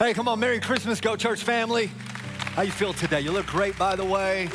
Hey, come on, Merry Christmas, Go Church family. How you feel today? You look great, by the way.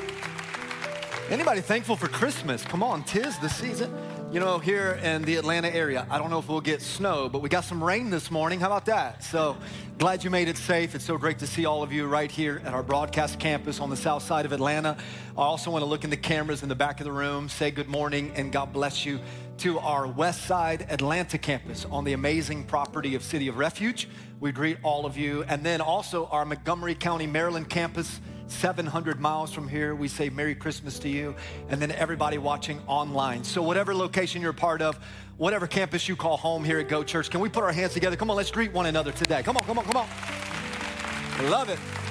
Anybody thankful for Christmas? Come on, tis the season. You know, here in the Atlanta area, I don't know if we'll get snow, but we got some rain this morning. How about that? So glad you made it safe. It's so great to see all of you right here at our broadcast campus on the south side of Atlanta. I also want to look in the cameras in the back of the room, say good morning, and God bless you to our West Side Atlanta campus on the amazing property of City of Refuge. We greet all of you. And then also our Montgomery County, Maryland campus 700 miles from here. We say Merry Christmas to you, and then everybody watching online. So, whatever location you're part of, whatever campus you call home here at Go Church, can we put our hands together? Come on, let's greet one another today. Come on, come on, come on. Love it.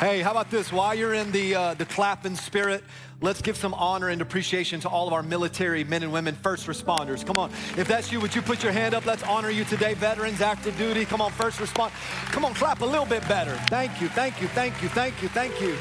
Hey, how about this? While you're in the, uh, the clapping spirit, let's give some honor and appreciation to all of our military men and women, first responders. Come on. If that's you, would you put your hand up? Let's honor you today. Veterans, active duty. Come on, first respond. Come on, clap a little bit better. Thank you, thank you, thank you, thank you, thank you.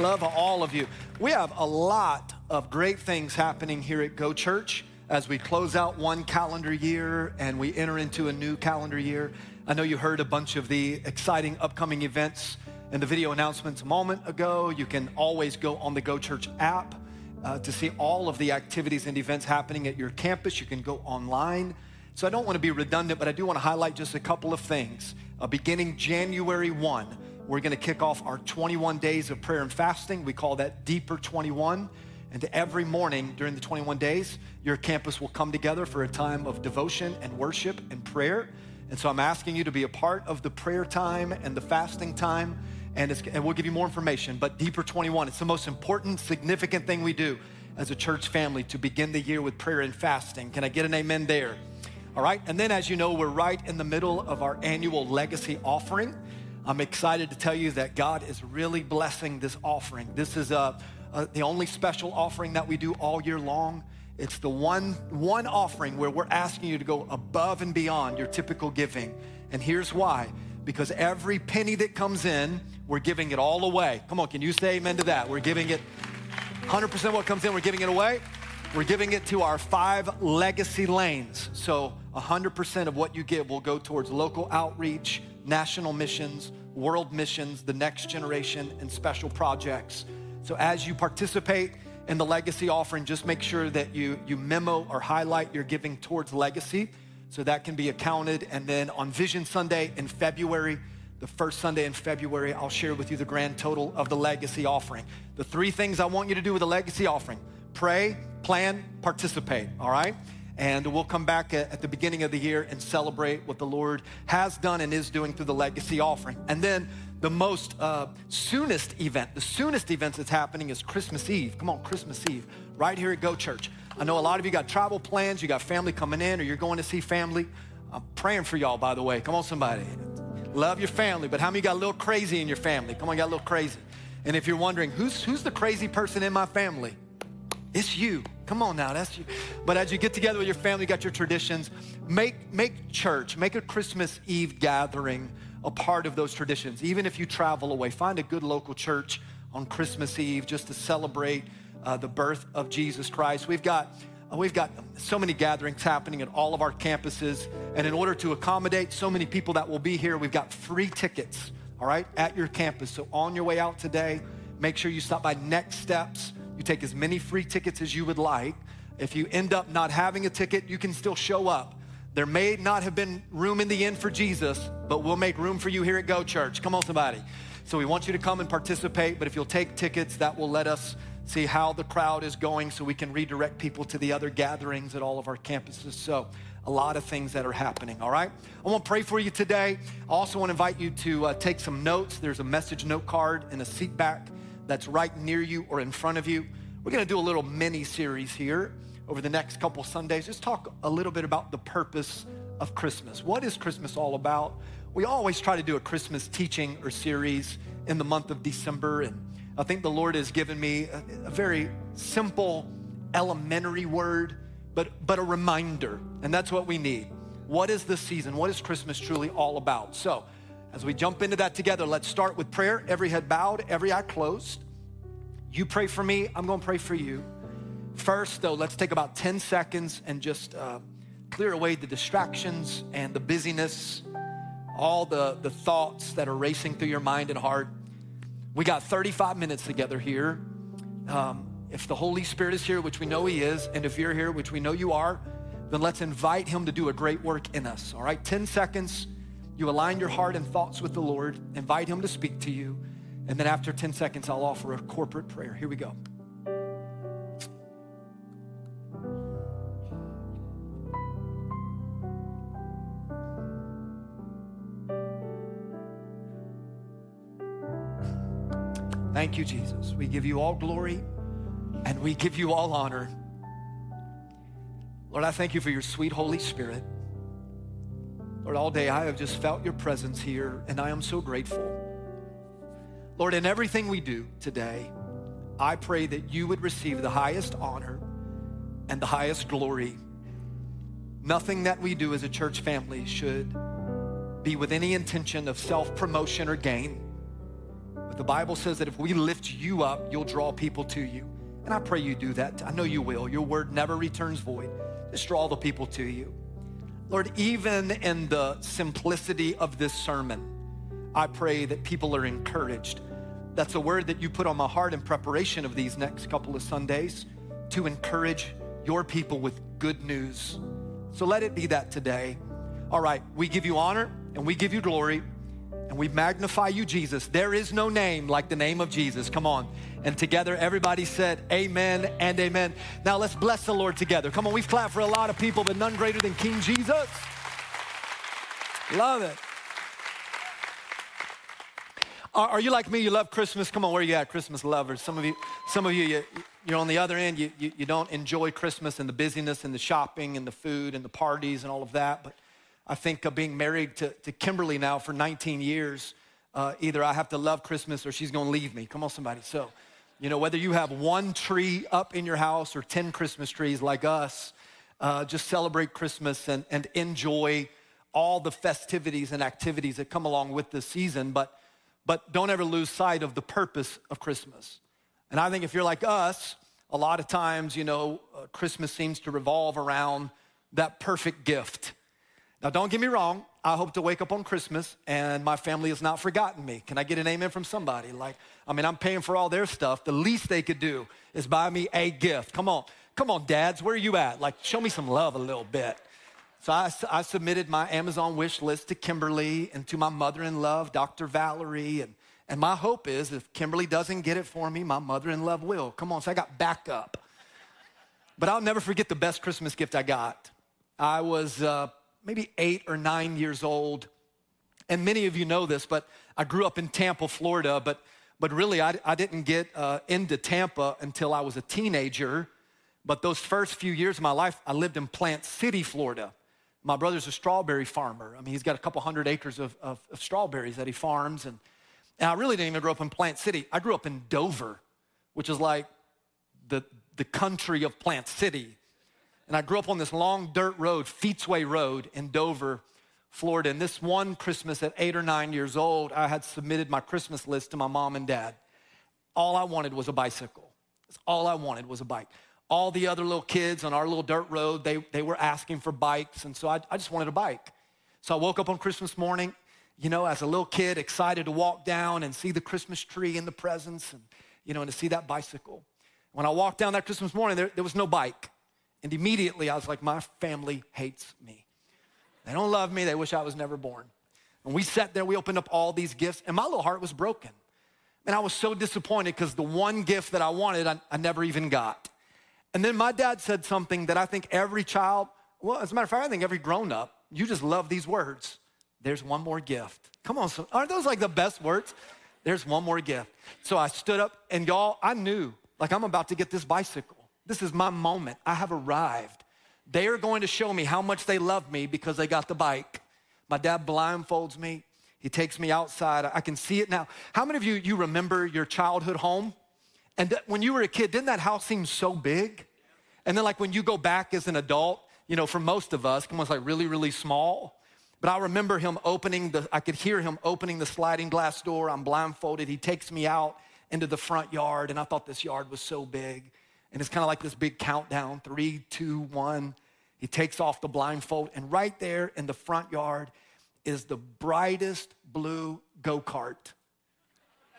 Love all of you. We have a lot of great things happening here at Go Church as we close out one calendar year and we enter into a new calendar year. I know you heard a bunch of the exciting upcoming events and the video announcements a moment ago. You can always go on the Go Church app uh, to see all of the activities and events happening at your campus. You can go online. So I don't want to be redundant, but I do want to highlight just a couple of things. Uh, beginning January 1, we're going to kick off our 21 days of prayer and fasting. We call that Deeper 21. And every morning during the 21 days, your campus will come together for a time of devotion and worship and prayer. And so I'm asking you to be a part of the prayer time and the fasting time. And, and, we'll give you more information. But Deeper 21, it's the most important, significant thing we do as a church family to begin the year with prayer and fasting. Can I get an amen there? All right. And then, as you know, we're right in the middle of our annual legacy offering. I'm excited to tell you that God is really blessing this offering. This is a, a, the only special offering that we do all year long. It's the one, one offering where we're asking you to go above and beyond your typical giving. And here's why because every penny that comes in, we're giving it all away. Come on, can you say amen to that? We're giving it 100% what comes in, we're giving it away. We're giving it to our five legacy lanes. So 100% of what you give will go towards local outreach, national missions, world missions, the next generation, and special projects. So as you participate, in the legacy offering, just make sure that you, you memo or highlight your giving towards legacy so that can be accounted. And then on Vision Sunday in February, the first Sunday in February, I'll share with you the grand total of the legacy offering. The three things I want you to do with the legacy offering pray, plan, participate, all right? And we'll come back at, the beginning of the year and celebrate what the Lord has done and is doing through the legacy offering. And then the most uh, soonest event, the soonest event that's happening is Christmas Eve. Come on, Christmas Eve, right here at Go Church. I know a lot of you got travel plans, you got family coming in, or you're going to see family. I'm praying for y'all, by the way. Come on, somebody. Love your family, but how many got a little crazy in your family? Come on, got a little crazy. And if you're wondering, who's, who's the crazy person in my family? It's you. Come on now, that's you. But as you get together with your family, you got your traditions, make, make church, make a Christmas Eve gathering a part of those traditions. Even if you travel away, find a good local church on Christmas Eve just to celebrate uh, the birth of Jesus Christ. We've got uh, We've got so many gatherings happening at all of our campuses. And in order to accommodate so many people that will be here, we've got free tickets, all right, at your campus. So on your way out today, make sure you stop by Next Steps. You take as many free tickets as you would like. If you end up not having a ticket, you can still show up. There may not have been room in the end for Jesus, but we'll make room for you here at Go Church. Come on, somebody. So we want you to come and participate, but if you'll take tickets, that will let us see how the crowd is going so we can redirect people to the other gatherings at all of our campuses. So, a lot of things that are happening, all right? I want to pray for you today. I also want to invite you to uh, take some notes. There's a message note card in a seat back that's right near you or in front of you. We're going to do a little mini series here over the next couple Sundays, just talk a little bit about the purpose of Christmas. What is Christmas all about? We always try to do a Christmas teaching or series in the month of December, and I think the Lord has given me a, a very simple, elementary word, but, but a reminder, and that's what we need. What is this season? What is Christmas truly all about? So, as we jump into that together, let's start with prayer. Every head bowed, every eye closed. You pray for me, I'm gonna pray for you. First, though, let's take about 10 seconds and just uh, clear away the distractions and the busyness, all the, the thoughts that are racing through your mind and heart. We got 35 minutes together here. Um, if the Holy Spirit is here, which we know He is, and if you're here, which we know you are, then let's invite Him to do a great work in us. All right, 10 seconds. You align your heart and thoughts with the Lord, invite Him to speak to you, and then after 10 seconds, I'll offer a corporate prayer. Here we go. Thank you, Jesus. We give you all glory and we give you all honor. Lord, I thank you for your sweet Holy Spirit. Lord, all day I have just felt your presence here, and I am so grateful. Lord, in everything we do today, I pray that you would receive the highest honor and the highest glory. Nothing that we do as a church family should be with any intention of self promotion or gain. But the Bible says that if we lift you up, you'll draw people to you. And I pray you do that. I know you will. Your word never returns void. Just draw the people to you. Lord, even in the simplicity of this sermon, I pray that people are encouraged. That's a word that you put on my heart in preparation of these next couple of Sundays to encourage your people with good news. So let it be that today. All right, we give you honor and we give you glory and we magnify you, Jesus. There is no name like the name of Jesus. Come on. And together, everybody said, Amen and Amen. Now let's bless the Lord together. Come on, we've clapped for a lot of people, but none greater than King Jesus. Love it. Are, are, you like me? You love Christmas? Come on, where are you at, Christmas lovers? Some of you, some of you, you you're on the other end. You, you, you don't enjoy Christmas and the busyness and the shopping and the food and the parties and all of that, but I think of being married to, to Kimberly now for 19 years, uh, either I have to love Christmas or she's gonna leave me. Come on, somebody. So, you know, whether you have one tree up in your house or 10 Christmas trees like us, uh, just celebrate Christmas and, and enjoy all the festivities and activities that come along with this season, but, but don't ever lose sight of the purpose of Christmas. And I think if you're like us, a lot of times, you know, uh, Christmas seems to revolve around that perfect gift now, don't get me wrong. I hope to wake up on Christmas and my family has not forgotten me. Can I get an amen from somebody? Like, I mean, I'm paying for all their stuff. The least they could do is buy me a gift. Come on, come on, dads, where are you at? Like, show me some love a little bit. So I, I submitted my Amazon wish list to Kimberly and to my mother in law, Dr. Valerie. And, and my hope is if Kimberly doesn't get it for me, my mother in law will. Come on, so I got backup. But I'll never forget the best Christmas gift I got. I was uh, maybe eight or nine years old. And many of you know this, but I grew up in Tampa, Florida, but, but really I, I didn't get uh, into Tampa until I was a teenager. But those first few years of my life, I lived in Plant City, Florida. My brother's a strawberry farmer. I mean, he's got a couple hundred acres of, of, of strawberries that he farms. And, and I really didn't even grow up in Plant City. I grew up in Dover, which is like the, the country of Plant City. And I grew up on this long dirt road, Feetsway Road in Dover, Florida. And this one Christmas at eight or nine years old, I had submitted my Christmas list to my mom and dad. All I wanted was a bicycle. That's all I wanted was a bike. All the other little kids on our little dirt road, they, they were asking for bikes. And so I, I just wanted a bike. So I woke up on Christmas morning, you know, as a little kid, excited to walk down and see the Christmas tree and the presents and, you know, and to see that bicycle. When I walked down that Christmas morning, there, there was no bike. And immediately I was like, my family hates me. They don't love me. They wish I was never born. And we sat there, we opened up all these gifts, and my little heart was broken. And I was so disappointed because the one gift that I wanted, I, I, never even got. And then my dad said something that I think every child, well, as a matter of fact, I think every grown up, you just love these words. There's one more gift. Come on, so, aren't those like the best words? There's one more gift. So I stood up, and y'all, I knew, like, I'm about to get this bicycle. This is my moment. I have arrived. They are going to show me how much they love me because they got the bike. My dad blindfolds me. He takes me outside. I can see it now. How many of you you remember your childhood home? And when you were a kid, didn't that house seem so big? And then like when you go back as an adult, you know, for most of us, it was like really, really small. But I remember him opening the, I could hear him opening the sliding glass door. I'm blindfolded. He takes me out into the front yard, and I thought this yard was so big. And it's kind of like this big countdown three, two, one. He takes off the blindfold, and right there in the front yard is the brightest blue go kart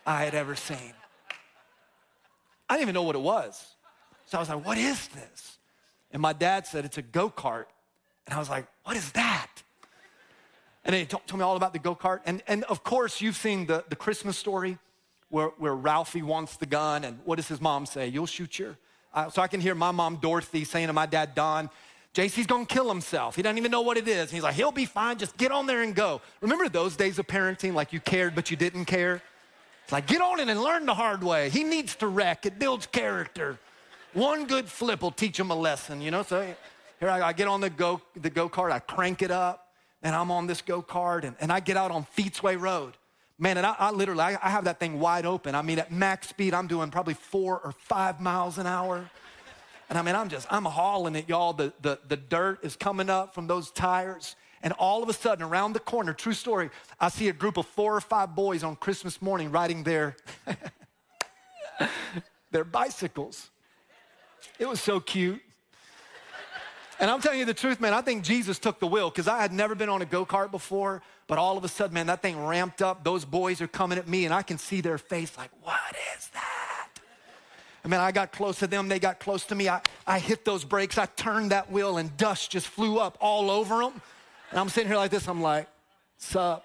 I had ever seen. I didn't even know what it was. So I was like, what is this? And my dad said, it's a go kart. And I was like, what is that? And then he told, told me all about the go kart. And, and of course, you've seen the, the Christmas story where, where Ralphie wants the gun. And what does his mom say? You'll shoot your. Uh, so I can hear my mom, Dorothy, saying to my dad, Don, JC's gonna kill himself. He doesn't even know what it is. And he's like, he'll be fine. Just get on there and go. Remember those days of parenting, like you cared, but you didn't care? It's like, get on it and learn the hard way. He needs to wreck, it builds character. One good flip will teach him a lesson, you know? So here I, I get on the go, the go kart, I crank it up, and I'm on this go kart, and, and I get out on Feetsway Road. Man, and I, I literally, I, I have that thing wide open. I mean, at max speed, I'm doing probably four or five miles an hour. And I mean, I'm just, I'm hauling it, y'all. The, the, the dirt is coming up from those tires. And all of a sudden, around the corner, true story, I see a group of four or five boys on Christmas morning riding their, their bicycles. It was so cute. And I'm telling you the truth, man, I think Jesus took the wheel because I had never been on a go kart before, but all of a sudden, man, that thing ramped up. Those boys are coming at me, and I can see their face like, what is that? I mean, I got close to them, they got close to me. I, I hit those brakes, I turned that wheel, and dust just flew up all over them. And I'm sitting here like this, I'm like, sup?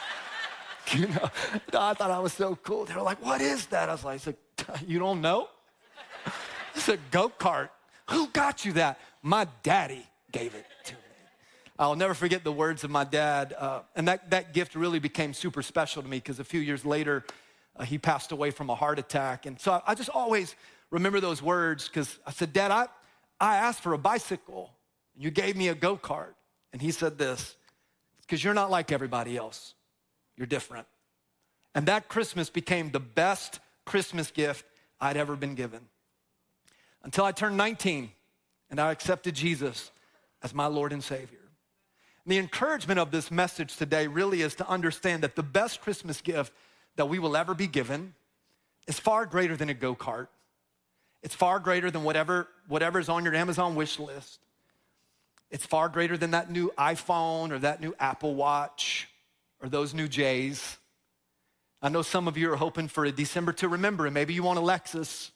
you know, I thought I was so cool. They were like, what is that? I was like, you don't know? It's a go kart. Who got you that? My daddy gave it to me. I'll never forget the words of my dad. Uh, and that, that gift really became super special to me because a few years later, uh, he passed away from a heart attack. And so I, I just always remember those words because I said, Dad, I, I asked for a bicycle. And you gave me a go kart. And he said this because you're not like everybody else, you're different. And that Christmas became the best Christmas gift I'd ever been given until I turned 19 and I accepted Jesus as my Lord and Savior. And the encouragement of this message today really is to understand that the best Christmas gift that we will ever be given is far greater than a go kart. It's far greater than whatever whatever's on your Amazon wish list. It's far greater than that new iPhone or that new Apple Watch or those new J's. I know some of you are hoping for a December to remember, and maybe you want a Lexus.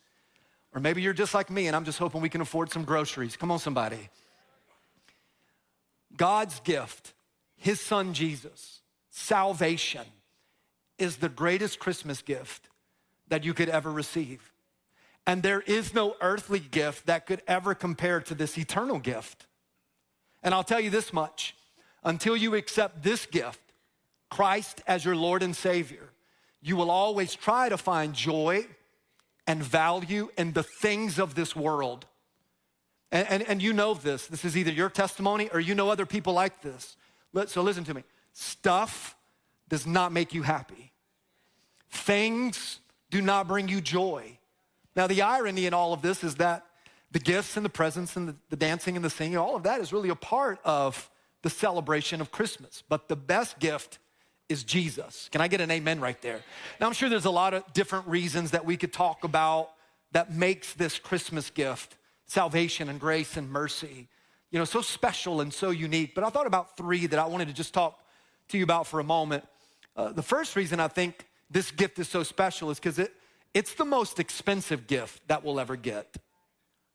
Or maybe you're just like me and I'm just hoping we can afford some groceries. Come on, somebody. God's gift, His Son Jesus, salvation, is the greatest Christmas gift that you could ever receive. And there is no earthly gift that could ever compare to this eternal gift. And I'll tell you this much until you accept this gift, Christ as your Lord and Savior, you will always try to find joy and value in the things of this world. And, and, and you know this. This is either your testimony or you know other people like this. So listen to me. Stuff does not make you happy, things do not bring you joy. Now, the irony in all of this is that the gifts and the presents and the, the dancing and the singing, all of that is really a part of the celebration of Christmas. But the best gift is Jesus. Can I get an amen right there? Now, I'm sure there's a lot of different reasons that we could talk about that makes this Christmas gift, salvation and grace and mercy, you know, so special and so unique. But I thought about three that I wanted to just talk to you about for a moment. Uh, the first reason I think this gift is so special is because it, it's the most expensive gift that we'll ever get.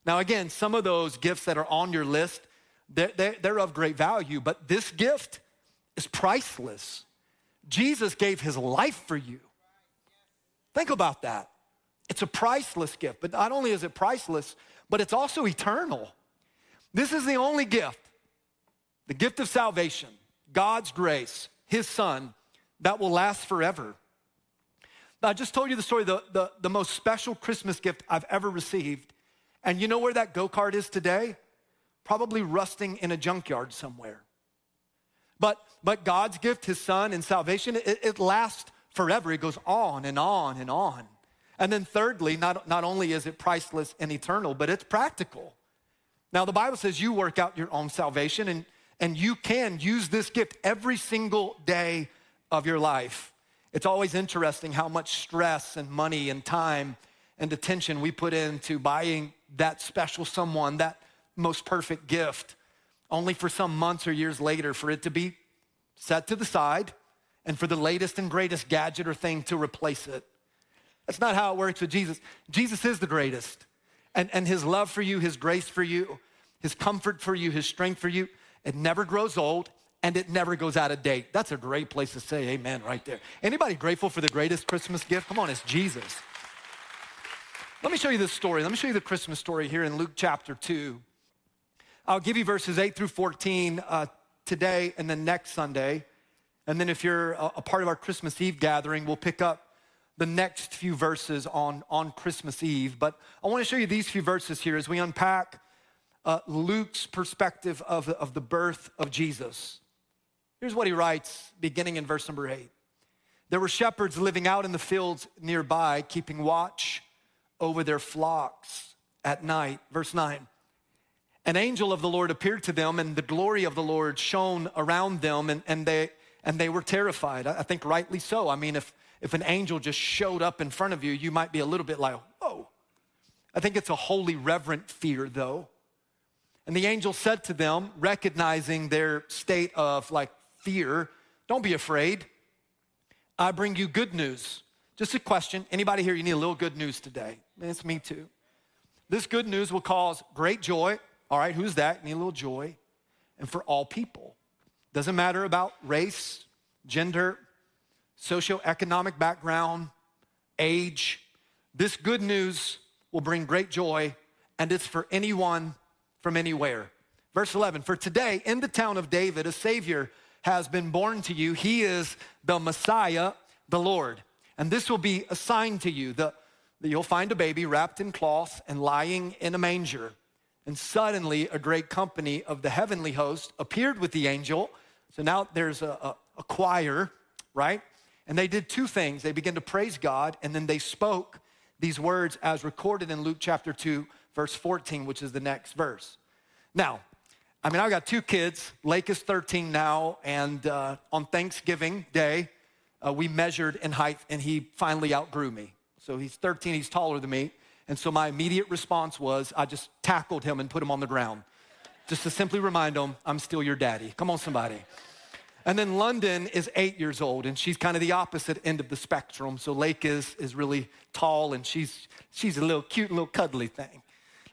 Now, again, some of those gifts that are on your list, they're, they're, they're of great value, but this gift is priceless. Jesus gave his life for you. Think about that. It's a priceless gift, but not only is it priceless, but it's also eternal. This is the only gift, the gift of salvation, God's grace, his son, that will last forever. Now, I just told you the story, the, the, the most special Christmas gift I've ever received. And you know where that go kart is today? Probably rusting in a junkyard somewhere. But, but God's gift, his son and salvation, it, it lasts forever. It goes on and on and on. And then thirdly, not, not only is it priceless and eternal, but it's practical. Now, the Bible says you work out your own salvation and, and you can use this gift every single day of your life. It's always interesting how much stress and money and time and attention we put into buying that special someone, that most perfect gift, only for some months or years later for it to be set to the side and for the latest and greatest gadget or thing to replace it. That's not how it works with Jesus. Jesus is the greatest. And, and his love for you, his grace for you, his comfort for you, his strength for you, it never grows old and it never goes out of date. That's a great place to say amen right there. Anybody grateful for the greatest Christmas gift? Come on, it's Jesus. Let me show you this story. Let me show you the Christmas story here in Luke chapter 2. I'll give you verses 8 through 14 uh, today and then next Sunday. And then if you're a, a part of our Christmas Eve gathering, we'll pick up the next few verses on, on Christmas Eve. But I want to show you these few verses here as we unpack uh, Luke's perspective of, of the birth of Jesus. Here's what he writes, beginning in verse number eight. There were shepherds living out in the fields nearby, keeping watch over their flocks at night. Verse 9. An angel of the Lord appeared to them, and the glory of the Lord shone around them, and, and, they, and they were terrified. I think rightly so. I mean, if, if an angel just showed up in front of you, you might be a little bit like, whoa. I think it's a holy, reverent fear, though. And the angel said to them, recognizing their state of like fear, don't be afraid. I bring you good news. Just a question. Anybody here, you need a little good news today? It's me too. This good news will cause great joy. All right, who's that? Need a little joy. And for all people. Doesn't matter about race, gender, socioeconomic background, age. This good news will bring great joy, and it's for anyone from anywhere. Verse 11 For today, in the town of David, a Savior has been born to you. He is the Messiah, the Lord. And this will be a sign to you that you'll find a baby wrapped in cloth and lying in a manger. And suddenly, a great company of the heavenly host appeared with the angel. So now there's a, a, a choir, right? And they did two things. They began to praise God, and then they spoke these words as recorded in Luke chapter 2, verse 14, which is the next verse. Now, I mean, I've got two kids. Lake is 13 now, and uh, on Thanksgiving Day, uh, we measured in height, and he finally outgrew me. So he's 13, he's taller than me. And so my immediate response was I just tackled him and put him on the ground, just to simply remind him, I'm still your daddy. Come on, somebody. And then London is eight years old, and she's kind of the opposite end of the spectrum. So Lake is, is really tall, and she's, she's a little cute, little cuddly thing.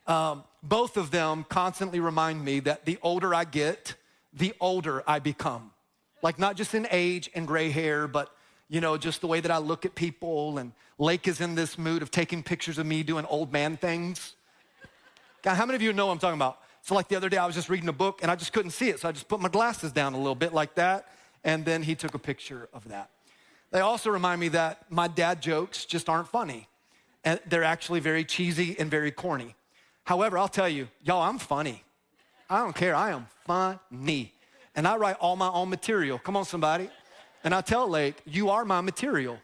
Um, both of them constantly remind me that the older I get, the older I become. Like not just in age and gray hair, but you know, just the way that I look at people. And Lake is in this mood of taking pictures of me doing old man things. God, how many of you know what I'm talking about? So, like the other day, I was just reading a book and I just couldn't see it. So I just put my glasses down a little bit like that. And then he took a picture of that. They also remind me that my dad jokes just aren't funny. And they're actually very cheesy and very corny. However, I'll tell you, y'all, I'm funny. I don't care. I am funny. And I write all my own material. Come on, somebody. And I tell Lake, you are my material.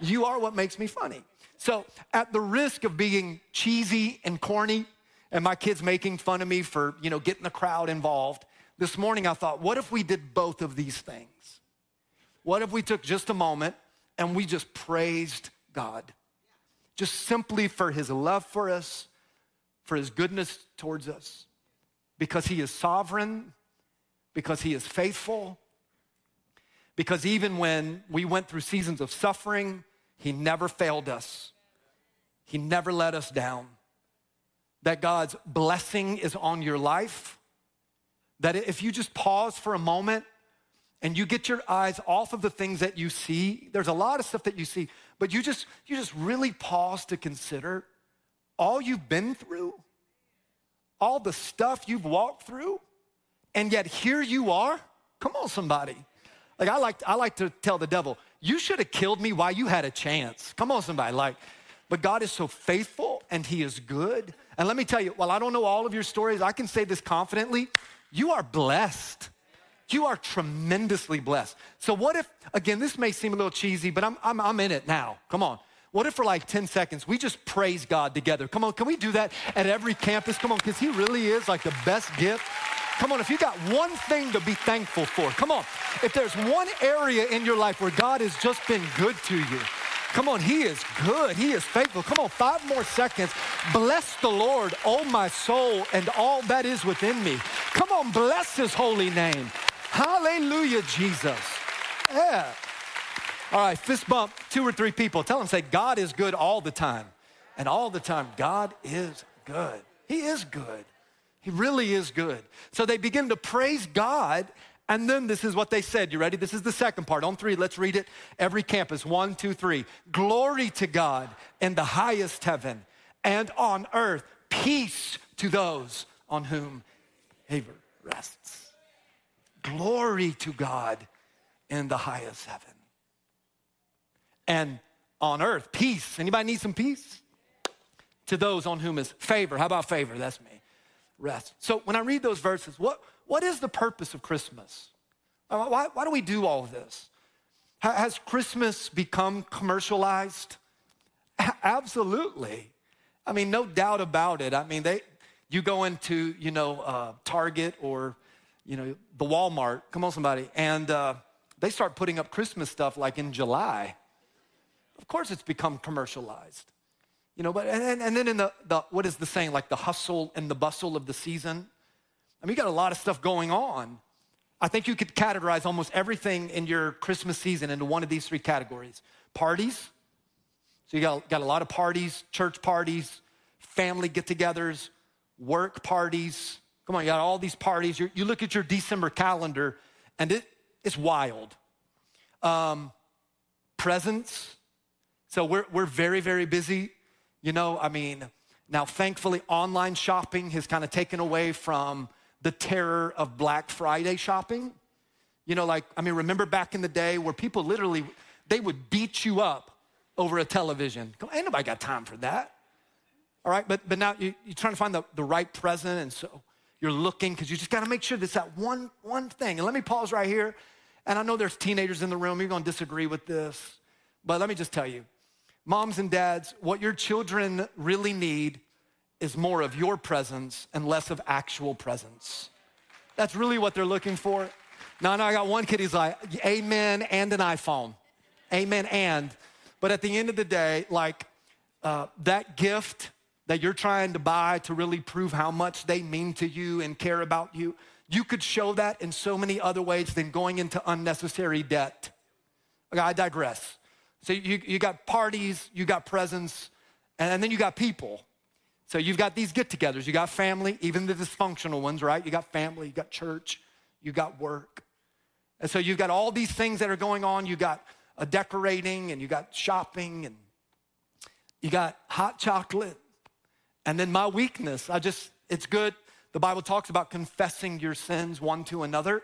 You are what makes me funny. So, at the risk of being cheesy and corny, and my kids making fun of me for, you know, getting the crowd involved, this morning I thought, what if we did both of these things? What if we took just a moment and we just praised God? Just simply for his love for us, for his goodness towards us, because he is sovereign, because he is faithful, because even when we went through seasons of suffering, he never failed us. He never let us down. That God's blessing is on your life. That if you just pause for a moment and you get your eyes off of the things that you see, there's a lot of stuff that you see, but you just you just really pause to consider all you've been through, all the stuff you've walked through, and yet here you are. Come on, somebody. Like I like, I like to tell the devil, you should have killed me while you had a chance. Come on, somebody. Like, but God is so faithful and He is good. And let me tell you, while I don't know all of your stories, I can say this confidently you are blessed. You are tremendously blessed. So, what if, again, this may seem a little cheesy, but I'm, I'm, I'm in it now. Come on. What if for like 10 seconds we just praise God together? Come on, can we do that at every campus? Come on, because He really is like the best gift. Come on, if you got one thing to be thankful for, come on. If there's one area in your life where God has just been good to you, come on, He is good. He is faithful. Come on, five more seconds. Bless the Lord, oh my soul, and all that is within me. Come on, bless his holy name. Hallelujah, Jesus. Yeah. All right, fist bump, two or three people. Tell them, say, God is good all the time. And all the time, God is good. He is good. He really is good. So they begin to praise God. And then this is what they said. You ready? This is the second part. On three, let's read it. Every campus. One, two, three. Glory to God in the highest heaven and on earth, peace to those on whom favor rests. Glory to God in the highest heaven and on earth. Peace. Anybody need some peace? To those on whom is favor. How about favor? That's me. Rest. So when I read those verses, what, what is the purpose of Christmas? Uh, why, why do we do all this? Has Christmas become commercialized? Absolutely. I mean, no doubt about it. I mean, they, you go into, you know, uh, Target or, you know, the Walmart, come on, somebody, and uh, they start putting up Christmas stuff like in July. Of course, it's become commercialized. You know, but and, and then in the, the what is the saying, like the hustle and the bustle of the season. I mean, you got a lot of stuff going on. I think you could categorize almost everything in your Christmas season into one of these three categories parties. So you got, got a lot of parties, church parties, family get togethers, work parties. Come on, you got all these parties. You're, you look at your December calendar and it, it's wild. Um, presents, so we're, we're very, very busy. You know, I mean, now thankfully, online shopping has kind of taken away from the terror of Black Friday shopping. You know, like, I mean, remember back in the day where people literally, they would beat you up over a television. Ain't nobody got time for that. All right, but, but now you, are trying to find the, the right present, and so you're looking because you just got to make sure that's that one, one thing. And let me pause right here. And I know there's teenagers in the room, you're going to disagree with this, but let me just tell you Moms and dads, what your children really need is more of your presence and less of actual presents. That's really what they're looking for. No, no, I got one kid, he's like, amen and an iPhone. Amen and. But at the end of the day, like uh, that gift that you're trying to buy to really prove how much they mean to you and care about you, you could show that in so many other ways than going into unnecessary debt. Okay, I digress. So you, you got parties, you got presents, and then you got people. So you've got these get togethers, you got family, even the dysfunctional ones, right? You got family, you got church, you got work. And so you've got all these things that are going on. You got a decorating and you got shopping and you got hot chocolate. And then my weakness, I just, it's good. The Bible talks about confessing your sins one to another.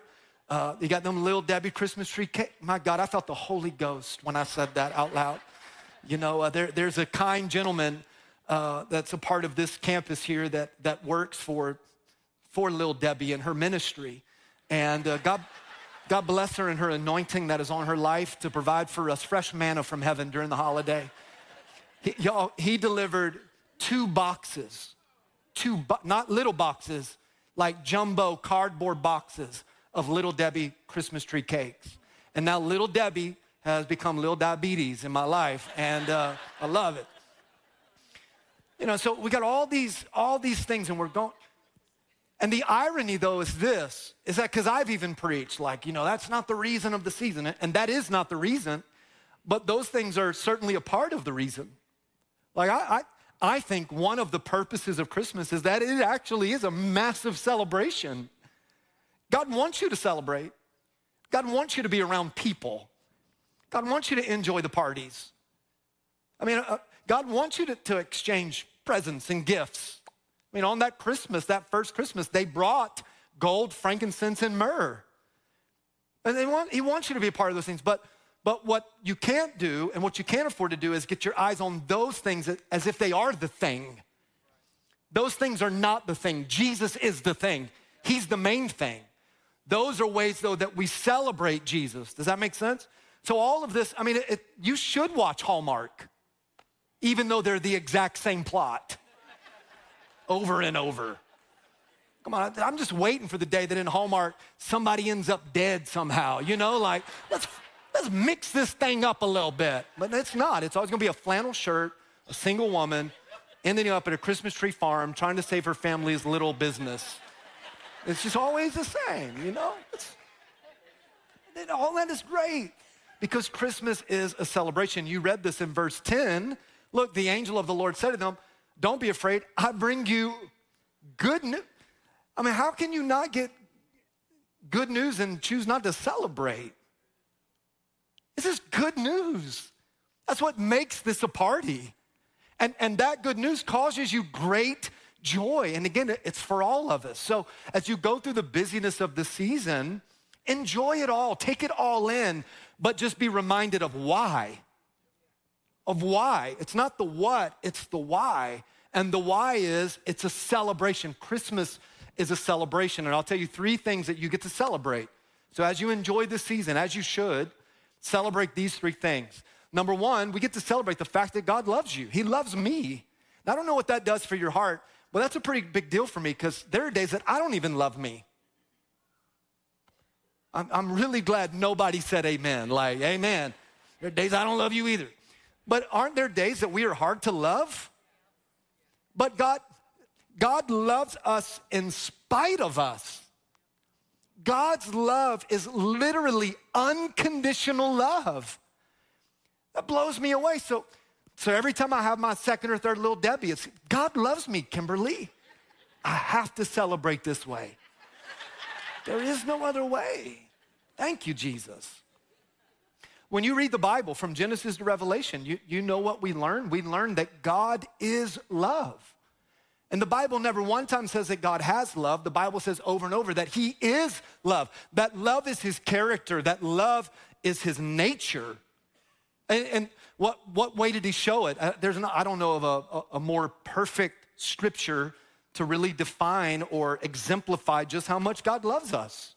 Uh, you got them little Debbie Christmas tree cake. My God, I felt the Holy Ghost when I said that out loud. You know, uh, there, there's a kind gentleman uh, that's a part of this campus here that, that works for, for little Debbie and her ministry. And uh, God, God bless her and her anointing that is on her life to provide for us fresh manna from heaven during the holiday. He, y'all, he delivered two boxes, two, not little boxes, like jumbo cardboard boxes of Little Debbie Christmas tree cakes. And now Little Debbie has become Little Diabetes in my life, and uh, I love it. You know, so we got all these, all these things, and we're going. And the irony, though, is this: is that because I've even preached, like, you know, that's not the reason of the season, and that is not the reason, but those things are certainly a part of the reason. Like, I, I, I think one of the purposes of Christmas is that it actually is a massive celebration. God wants you to celebrate. God wants you to be around people. God wants you to enjoy the parties. I mean, uh, God wants you to, to exchange presents and gifts. I mean, on that Christmas, that first Christmas, they brought gold, frankincense, and myrrh. And they want, he wants you to be a part of those things. But, but what you can't do and what you can't afford to do is get your eyes on those things as if they are the thing. Those things are not the thing. Jesus is the thing, He's the main thing. Those are ways, though, that we celebrate Jesus. Does that make sense? So, all of this, I mean, it, it, you should watch Hallmark, even though they're the exact same plot over and over. Come on, I'm just waiting for the day that in Hallmark somebody ends up dead somehow. You know, like let's let's mix this thing up a little bit. But it's not. It's always gonna be a flannel shirt, a single woman, ending up at a Christmas tree farm trying to save her family's little business. It's just always the same, you know? It's, all that is great because Christmas is a celebration. You read this in verse 10. Look, the angel of the Lord said to them, Don't be afraid, I bring you good news. I mean, how can you not get good news and choose not to celebrate? This is good news. That's what makes this a party. And, and that good news causes you great joy. And again, it's for all of us. So as you go through the busyness of the season, enjoy it all, take it all in, but just be reminded of why. Of why. It's not the what, it's the why. And the why is it's a celebration. Christmas is a celebration. And I'll tell you three things that you get to celebrate. So as you enjoy this season, as you should, celebrate these three things. Number one, we get to celebrate the fact that God loves you. He loves me. Now, I don't know what that does for your heart, but that's a pretty big deal for me because there are days that I don't even love me. I'm, I'm really glad nobody said amen. Like, amen. There are days I don't love you either. But aren't there days that we are hard to love? But God, God loves us in spite of us. God's love is literally unconditional love. That blows me away. So, so every time I have my second or third little Debbie, it's God loves me, Kimberly. I have to celebrate this way. There is no other way. Thank you, Jesus. When you read the Bible from Genesis to Revelation, you, you know what we learn? We learn that God is love. And the Bible never one time says that God has love. The Bible says over and over that He is love, that love is His character, that love is His nature. And, and what, what way did He show it? Uh, there's an, I don't know of a, a more perfect scripture to really define or exemplify just how much God loves us.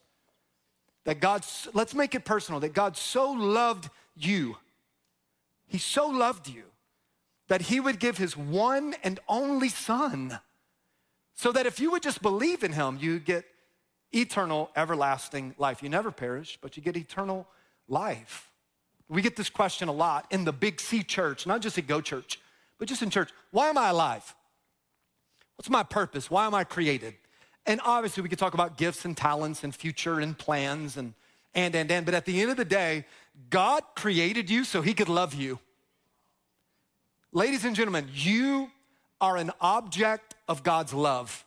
That God, let's make it personal, that God so loved you. He so loved you that he would give his one and only son so that if you would just believe in him, you get eternal, everlasting life. You never perish, but you get eternal life. We get this question a lot in the Big C church, not just at Go Church, but just in church. Why am I alive? What's my purpose? Why am I created? And obviously, we could talk about gifts and talents and future and plans and and and and. But at the end of the day, God created you so He could love you. Ladies and gentlemen, you are an object of God's love,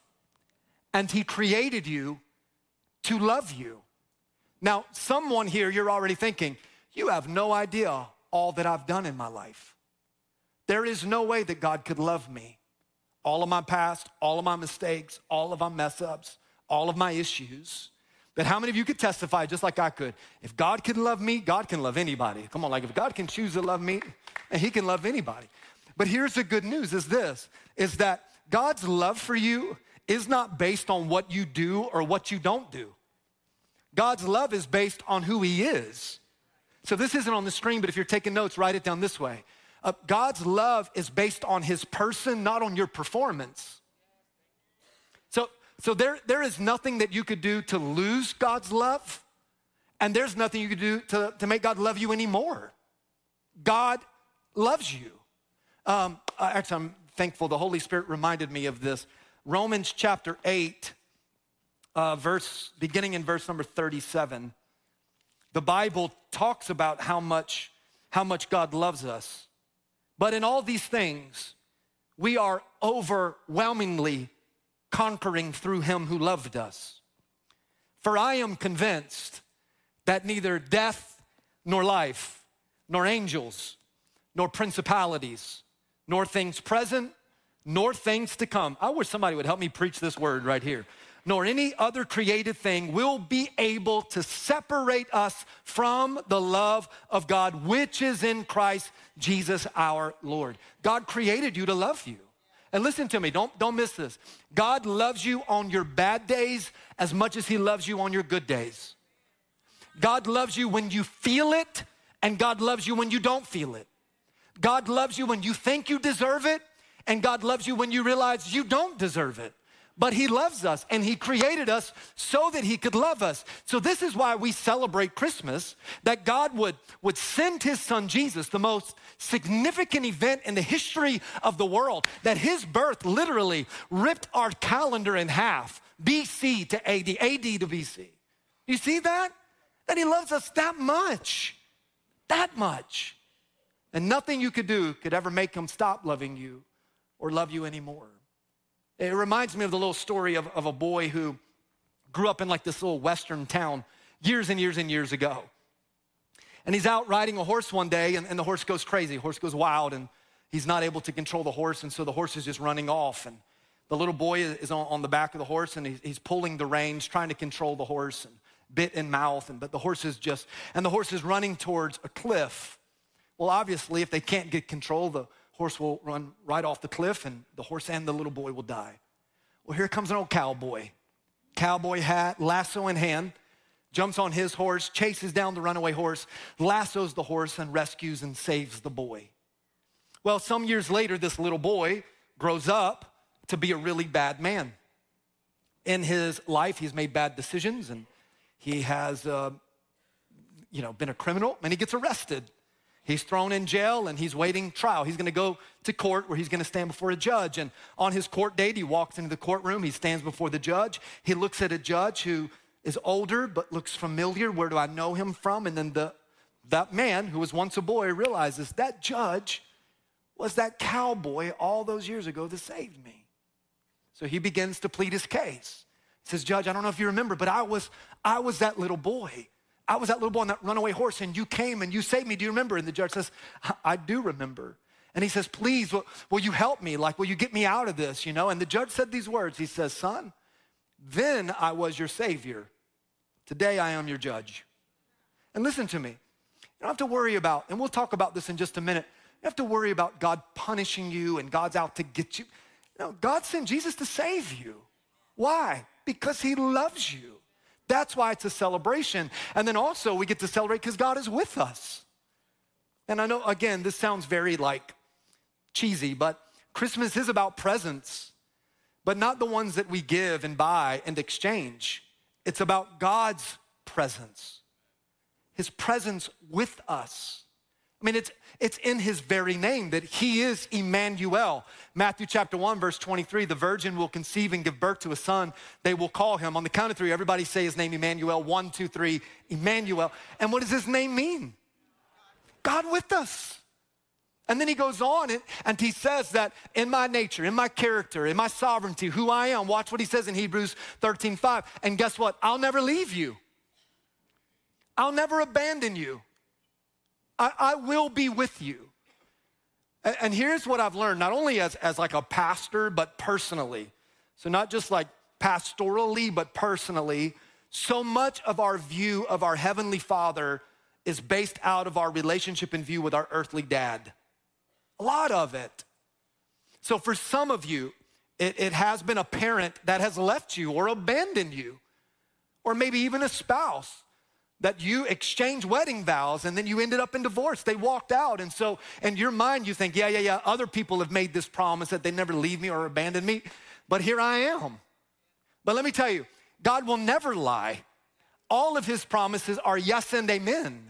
and He created you to love you. Now, someone here, you're already thinking, you have no idea all that I've done in my life. There is no way that God could love me. All of my past, all of my mistakes, all of my mess ups, all of my issues. But how many of you could testify just like I could? If God can love me, God can love anybody. Come on, like if God can choose to love me, and He can love anybody. But here's the good news is this is that God's love for you is not based on what you do or what you don't do. God's love is based on who He is. So this isn't on the screen, but if you're taking notes, write it down this way. Uh, God's love is based on His person, not on your performance. So, so there, there is nothing that you could do to lose God's love, and there's nothing you could do to, to make God love you anymore. God loves you. Um, uh, actually, I'm thankful the Holy Spirit reminded me of this. Romans chapter 8, uh, verse, beginning in verse number 37, the Bible talks about how much, how much God loves us. But in all these things, we are overwhelmingly conquering through him who loved us. For I am convinced that neither death nor life, nor angels, nor principalities, nor things present, nor things to come. I wish somebody would help me preach this word right here. Nor any other created thing will be able to separate us from the love of God, which is in Christ Jesus our Lord. God created you to love you. And listen to me, don't, don't miss this. God loves you on your bad days as much as He loves you on your good days. God loves you when you feel it, and God loves you when you don't feel it. God loves you when you think you deserve it, and God loves you when you realize you don't deserve it. But He loves us and He created us so that He could love us. So, this is why we celebrate Christmas that God would, would send His Son Jesus, the most significant event in the history of the world, that His birth literally ripped our calendar in half, BC to AD, AD to BC. You see that? That He loves us that much, that much. And nothing you could do could ever make Him stop loving you or love you anymore. It reminds me of the little story of, of a boy who grew up in like this little western town years and years and years ago. And he's out riding a horse one day, and, and the horse goes crazy. The horse goes wild, and he's not able to control the horse, and so the horse is just running off. And the little boy is on, on the back of the horse, and he's, he's pulling the reins, trying to control the horse, and bit in mouth. And but the horse is just, and the horse is running towards a cliff. Well, obviously, if they can't get control, the horse will run right off the cliff and the horse and the little boy will die. Well, here comes an old cowboy. Cowboy hat, lasso in hand, jumps on his horse, chases down the runaway horse, lassos the horse, and rescues and saves the boy. Well, some years later, this little boy grows up to be a really bad man. In his life, he's made bad decisions and he has, uh, you know, been a criminal and he gets arrested He's thrown in jail and he's waiting trial. He's gonna go to court where he's gonna stand before a judge. And on his court date, he walks into the courtroom, he stands before the judge. He looks at a judge who is older but looks familiar. Where do I know him from? And then the, that man who was once a boy realizes that judge was that cowboy all those years ago that saved me. So he begins to plead his case. He says, Judge, I don't know if you remember, but I was, I was that little boy I was that little boy on that runaway horse and you came and you saved me. Do you remember? And the judge says, I do remember. And he says, Please, will, will you help me? Like, will you get me out of this? You know? And the judge said these words He says, Son, then I was your savior. Today I am your judge. And listen to me. You don't have to worry about, and we'll talk about this in just a minute. You have to worry about God punishing you and God's out to get you. No, God sent Jesus to save you. Why? Because he loves you. That's why it's a celebration. And then also we get to celebrate because God is with us. And I know, again, this sounds very like cheesy, but Christmas is about presents, but not the ones that we give and buy and exchange. It's about God's presence, His presence with us. I mean, it's, it's in his very name that he is Emmanuel. Matthew chapter 1, verse 23 the virgin will conceive and give birth to a son. They will call him. On the count of three, everybody say his name, Emmanuel. One, two, three, Emmanuel. And what does his name mean? God with us. And then he goes on and, and he says that in my nature, in my character, in my sovereignty, who I am, watch what he says in Hebrews 13, 5. And guess what? I'll never leave you. I'll never abandon you. I, I will be with you. And, and here's what I've learned, not only as, as like a pastor, but personally. So not just like pastorally, but personally. So much of our view of our Heavenly Father is based out of our relationship and view with our earthly dad. A lot of it. So for some of you, it, it, has been a parent that has left you or abandoned you, or maybe even a spouse that you exchange wedding vows and then you ended up in divorce. They walked out. And so, in your mind, you think, yeah, yeah, yeah, other people have made this promise that they never leave me or abandon me, but here I am. But let me tell you, God will never lie. All of his promises are yes and amen.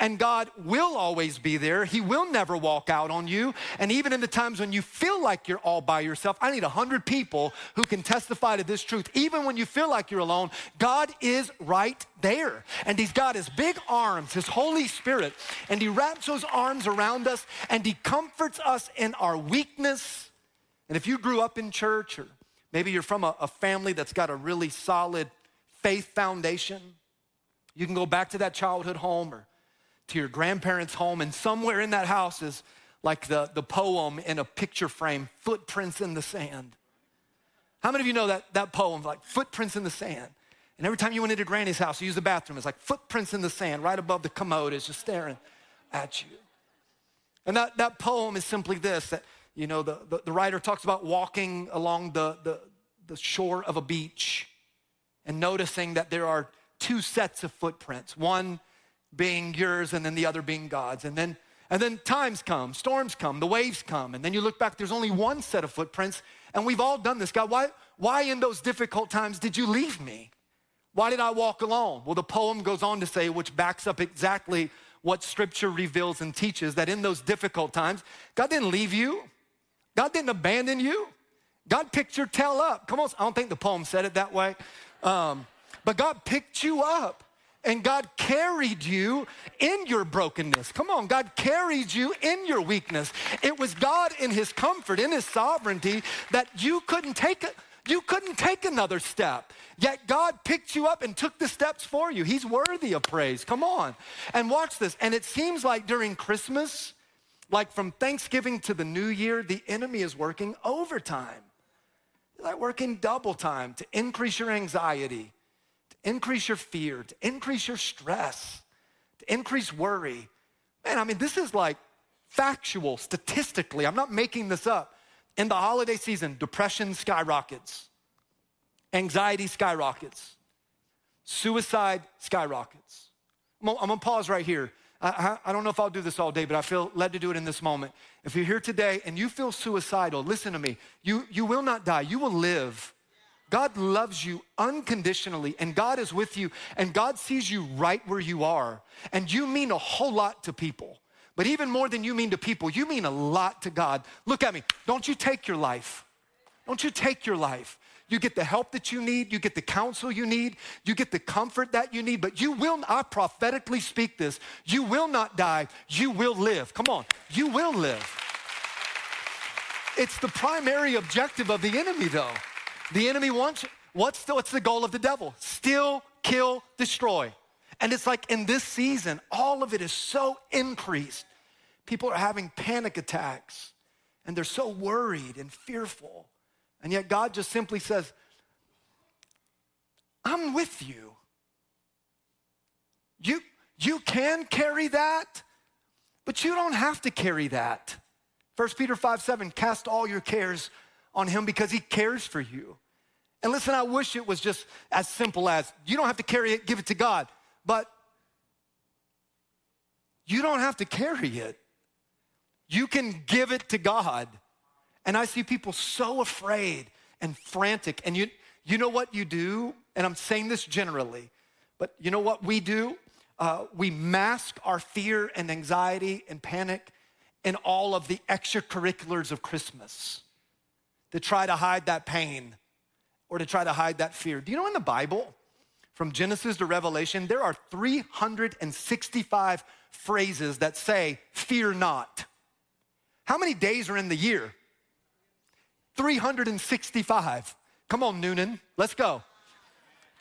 And God will always be there. He will never walk out on you. And even in the times when you feel like you're all by yourself, I need a hundred people who can testify to this truth. Even when you feel like you're alone, God is right there. And He's got His big arms, His Holy Spirit, and He wraps those arms around us and He comforts us in our weakness. And if you grew up in church, or maybe you're from a, a family that's got a really solid faith foundation, you can go back to that childhood home or to your grandparents' home, and somewhere in that house is like the, the poem in a picture frame, Footprints in the Sand. How many of you know that, that poem, like Footprints in the Sand? And every time you went into Granny's house, you use the bathroom, it's like footprints in the sand right above the commode is just staring at you. And that, that poem is simply this that, you know, the, the, the writer talks about walking along the, the, the shore of a beach and noticing that there are two sets of footprints. One being yours and then the other being God's. And then and then times come, storms come, the waves come, and then you look back, there's only one set of footprints, and we've all done this. God, why, why in those difficult times did you leave me? Why did I walk alone? Well, the poem goes on to say, which backs up exactly what scripture reveals and teaches that in those difficult times, God didn't leave you, God didn't abandon you. God picked your tail up. Come on, I don't think the poem said it that way. Um, but God picked you up and God carried you in your brokenness. Come on, God carried you in your weakness. It was God in his comfort, in his sovereignty that you couldn't take it. You couldn't take another step. Yet God picked you up and took the steps for you. He's worthy of praise. Come on. And watch this. And it seems like during Christmas, like from Thanksgiving to the new year, the enemy is working overtime. like working double time to increase your anxiety, increase your fear, to increase your stress, to increase worry. Man, I mean, this is like factual, statistically. I'm not making this up. In the holiday season, depression skyrockets, anxiety skyrockets, suicide skyrockets. I'm gonna, pause right here. I, I, don't know if I'll do this all day, but I feel led to do it in this moment. If you're here today and you feel suicidal, listen to me. You, you will not die, you will live. God loves you unconditionally, and God is with you, and God sees you right where you are. And you mean a whole lot to people. But even more than you mean to people, you mean a lot to God. Look at me. Don't you take your life. Don't you take your life. You get the help that you need, you get the counsel you need, you get the comfort that you need, but you will, I prophetically speak this, you will not die, you will live. Come on, you will live. It's the primary objective of the enemy, though. The enemy wants, what's the, what's the goal of the devil? Steal, kill, destroy. And it's like in this season, all of it is so increased. People are having panic attacks and they're so worried and fearful. And yet God just simply says, I'm with you. You, you can carry that, but you don't have to carry that. 1 Peter 5 7, cast all your cares on him because he cares for you. And listen, I wish it was just as simple as you don't have to carry it, give it to God, but you don't have to carry it. You can give it to God. And I see people so afraid and frantic. And you, you know what you do? And I'm saying this generally, but you know what we do? Uh, we mask our fear and anxiety and panic in all of the extracurriculars of Christmas to try to hide that pain or to try to hide that fear. Do you know in the Bible, from Genesis to Revelation, there are 365 phrases that say, Fear not. How many days are in the year? 365. Come on, Noonan, let's go.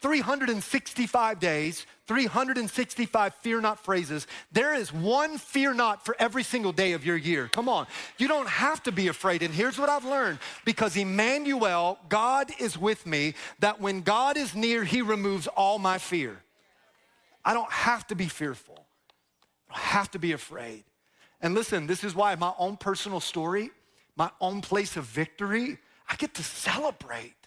365 days, 365 fear not phrases. There is one fear not for every single day of your year. Come on. You don't have to be afraid. And here's what I've learned because Emmanuel, God is with me, that when God is near, he removes all my fear. I don't have to be fearful, I don't have to be afraid. And listen, this is why my own personal story, my own place of victory, I get to celebrate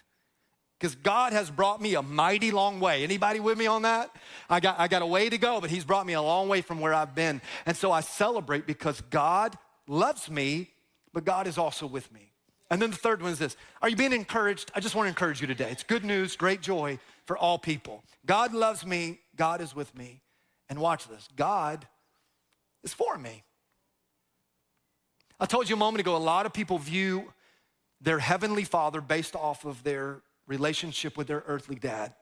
because God has brought me a mighty long way. Anybody with me on that? I got, I got a way to go, but He's brought me a long way from where I've been. And so I celebrate because God loves me, but God is also with me. And then the third one is this Are you being encouraged? I just want to encourage you today. It's good news, great joy for all people. God loves me, God is with me. And watch this God is for me. I told you a moment ago, a lot of people view their heavenly father based off of their relationship with their earthly dad.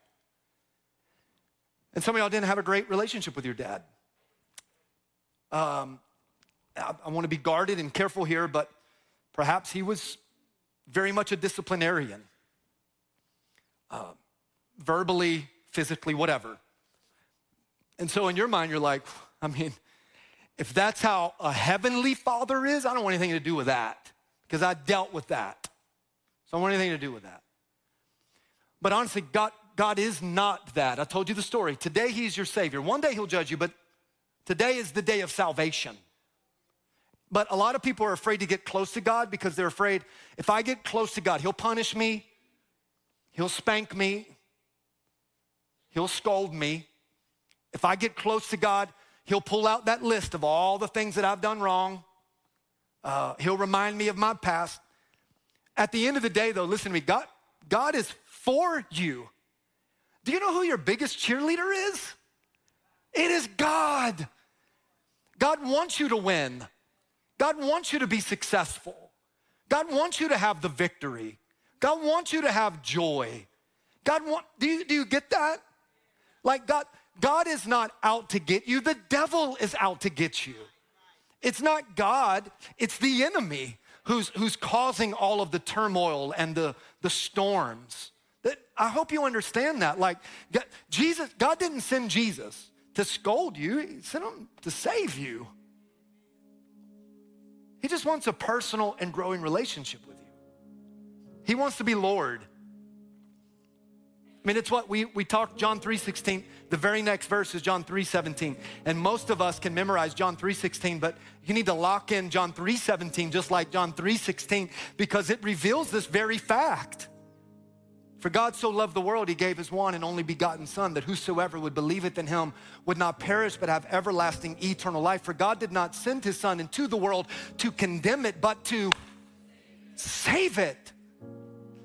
And some of y'all didn't have a great relationship with your dad. Um, I, I want to be guarded and careful here, but perhaps he was very much a disciplinarian, uh, verbally, physically, whatever. And so in your mind, you're like, I mean, if that's how a heavenly father is, I don't want anything to do with that because I dealt with that. So I don't want anything to do with that. But honestly, God, God is not that. I told you the story. Today, He's your Savior. One day He'll judge you, but today is the day of salvation. But a lot of people are afraid to get close to God because they're afraid if I get close to God, He'll punish me, He'll spank me, He'll scold me. If I get close to God, He'll pull out that list of all the things that I've done wrong. Uh, he'll remind me of my past. At the end of the day, though, listen to me, God, God is for you. Do you know who your biggest cheerleader is? It is God. God wants you to win. God wants you to be successful. God wants you to have the victory. God wants you to have joy. God want, do you, do you get that? Like God, God is not out to get you. The devil is out to get you. It's not God, it's the enemy who's, who's causing all of the turmoil and the, the storms. That I hope you understand that. Like Jesus, God didn't send Jesus to scold you, he sent him to save you. He just wants a personal and growing relationship with you. He wants to be Lord. I mean, it's what we, we talked John 3.16. The very next verse is John 3.17. And most of us can memorize John 3.16, but you need to lock in John 3.17 just like John 3.16 because it reveals this very fact. For God so loved the world, he gave his one and only begotten Son, that whosoever would believeth in him would not perish, but have everlasting eternal life. For God did not send his Son into the world to condemn it, but to save it.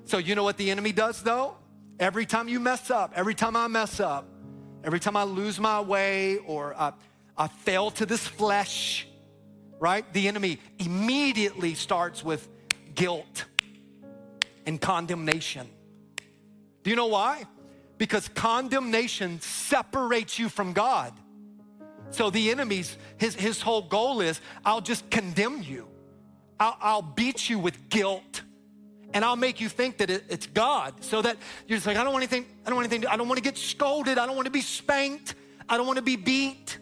So, you know what the enemy does though? Every time you mess up, every time I mess up, every time I lose my way or I, I fail to this flesh, right? The enemy immediately starts with guilt and condemnation. Do you know why? Because condemnation separates you from God. So the enemy's, his, his whole goal is I'll just condemn you. I'll, I'll beat you with guilt and I'll make you think that it, it's God so that you're just like, I don't want anything, I don't want anything, I don't want to get scolded, I don't want to be spanked, I don't want to be beat.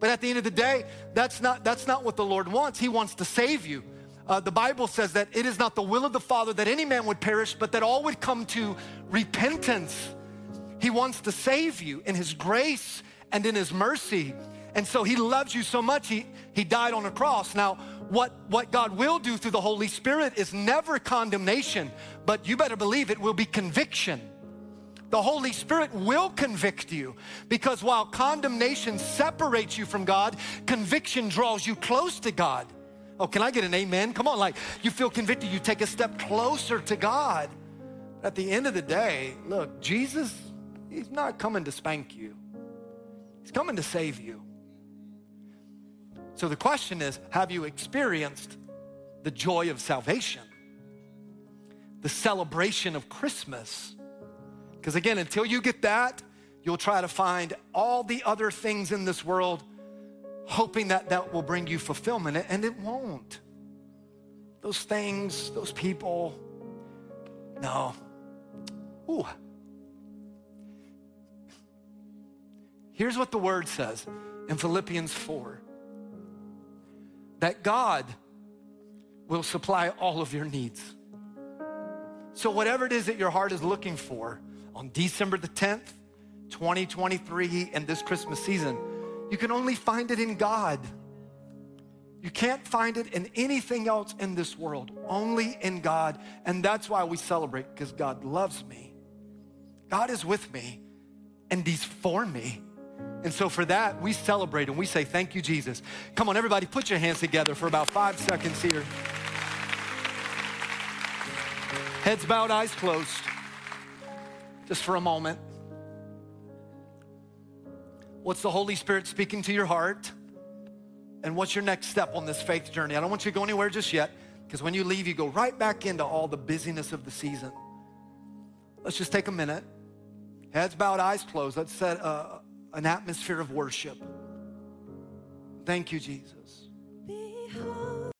But at the end of the day, that's not, that's not what the Lord wants. He wants to save you. Uh, the Bible says that it is not the will of the Father that any man would perish, but that all would come to repentance. He wants to save you in His grace and in His mercy. And so He loves you so much, He, he died on a cross. Now, what, what God will do through the Holy Spirit is never condemnation, but you better believe it will be conviction. The Holy Spirit will convict you because while condemnation separates you from God, conviction draws you close to God. Oh, can I get an amen? Come on, like you feel convicted, you take a step closer to God. At the end of the day, look, Jesus, He's not coming to spank you, He's coming to save you. So the question is have you experienced the joy of salvation? The celebration of Christmas? Because again, until you get that, you'll try to find all the other things in this world hoping that that will bring you fulfillment, and it won't. Those things, those people, no. Ooh. Here's what the word says in Philippians 4 that God will supply all of your needs. So, whatever it is that your heart is looking for on December the 10th, 2023, and this Christmas season, you can only find it in God. You can't find it in anything else in this world, only in God. And that's why we celebrate, because God loves me. God is with me, and He's for me. And so for that, we celebrate and we say, Thank you, Jesus. Come on, everybody, put your hands together for about five seconds here. Heads bowed, eyes closed, just for a moment. What's the Holy Spirit speaking to your heart? And what's your next step on this faith journey? I don't want you to go anywhere just yet, because when you leave, you go right back into all the busyness of the season. Let's just take a minute. Heads bowed, eyes closed. Let's set a, an atmosphere of worship. Thank you, Jesus.